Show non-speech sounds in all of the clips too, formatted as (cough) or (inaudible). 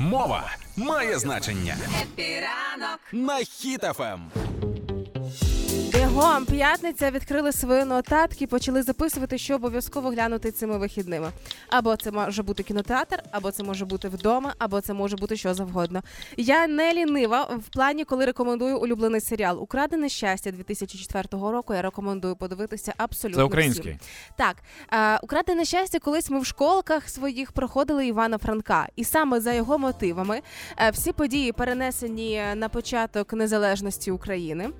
Мова має значення Хеппі ранок. на Ем. Хіт FM. Бігом п'ятниця відкрили свої нотатки, почали записувати, що обов'язково глянути цими вихідними. Або це може бути кінотеатр, або це може бути вдома, або це може бути що завгодно. Я не лінива в плані, коли рекомендую улюблений серіал Украдене щастя 2004 року. Я рекомендую подивитися абсолютно. Це український. всім. Так, украдене щастя, колись ми в школках своїх проходили Івана Франка, і саме за його мотивами е, всі події перенесені на початок незалежності України.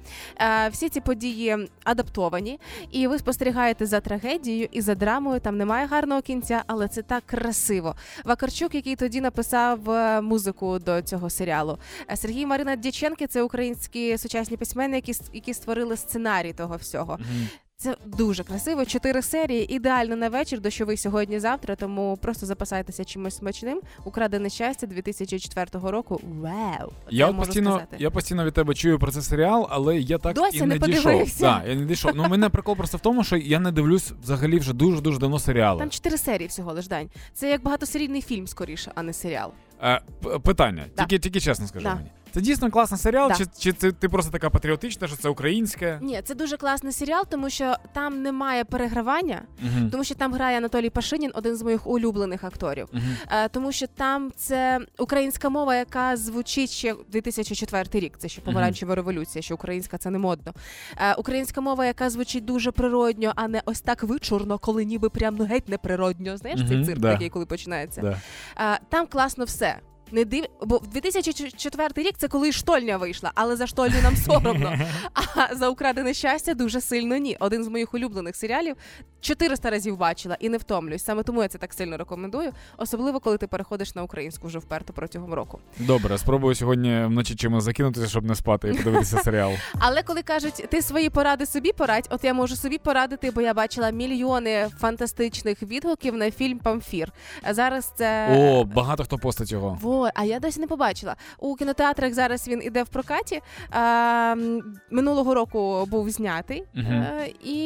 Е, Всі ці події адаптовані, і ви спостерігаєте за трагедією і за драмою. Там немає гарного кінця, але це так красиво. Вакарчук, який тоді написав е, музику до цього серіалу. Е, Сергій Марина Дяченки це українські сучасні письменники, які, створили сценарій того всього. Це дуже красиво. Чотири серії, ідеально на вечір, дощовий сьогодні-завтра. Тому просто запасайтеся чимось смачним. Украдене щастя 2004 року. Вау! Я от постійно, сказати. я постійно від тебе чую про цей серіал, але я так Досі і не не, дійшов. Да, я не дійшов. Ну мене прикол просто в тому, що я не дивлюсь взагалі вже дуже дуже давно серіали. Там чотири серії всього лиш дань. Це як багатосерійний фільм скоріше, а не серіал. Е, питання, Да. тільки, тільки чесно скажи Да. мені. Це дійсно класний серіал, Да. чи, чи це ти просто така патріотична, що це українське? Ні, це дуже класний серіал, тому що там немає перегравання, Угу. тому що там грає Анатолій Пашинін, один з моїх улюблених акторів. Угу. Е, тому що там це українська мова, яка звучить ще 2004 рік. Це ще помаранчева революція, що українська це не модно. Е, українська мова, яка звучить дуже природньо, а не ось так вичурно, коли ніби прям ну геть неприродньо. Знаєш, цей цирк да. такий, коли починається. Да. Е, там класно все. Не див, бо в 2004 рік це коли штольня вийшла, але за штольню нам соромно. (laughs) А за украдене щастя дуже сильно ні. Один з моїх улюблених серіалів 400 разів бачила і не втомлююсь. Саме тому я це так сильно рекомендую, особливо коли ти переходиш на українську вже вперто протягом року. Добре, спробую сьогодні вночі чимось закинутися, щоб не спати і подивитися (laughs) серіал. Але коли кажуть, ти свої поради собі порадь, от я можу собі порадити, бо я бачила мільйони фантастичних відгуків на фільм Памфір. Зараз це О, багато хто постить його. Во, а я досі не побачила. У кінотеатрах зараз він іде в прокаті. А, минулого року був знятий. Е, і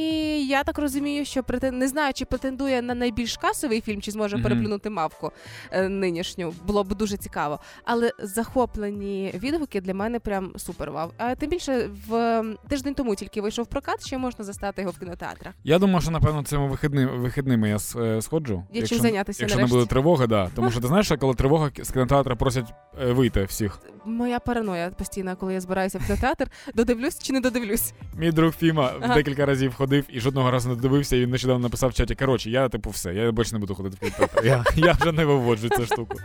я так розумію, що претен... не знаю, чи претендує на найбільш касовий фільм, чи зможе Мгм. переплюнути мавку е, нинішню. Було б дуже цікаво. Але захоплені відгуки для мене прям супер вау. А тим більше в тиждень тому тільки вийшов прокат, ще можна застати його в кінотеатрах. Я думаю, що напевно цими вихідними, вихідними я е, сходжу. Є чим зайнятися Якщо нарешті. не буде тривоги, да. Тому що ти знаєш, що коли тривога з кінотеатра просять е, вийти всіх. Моя параноя постійна, коли я збираюся в кінотеатр, додивлюсь чи не додивлюсь. Мій друг Фіма Ага. декілька разів ходив і жодного разу не додивився, і він нещодавно написав в чаті. Коротше, я типу все, я більше не буду ходити в кінотеатр. Я, я вже не виводжу цю штуку.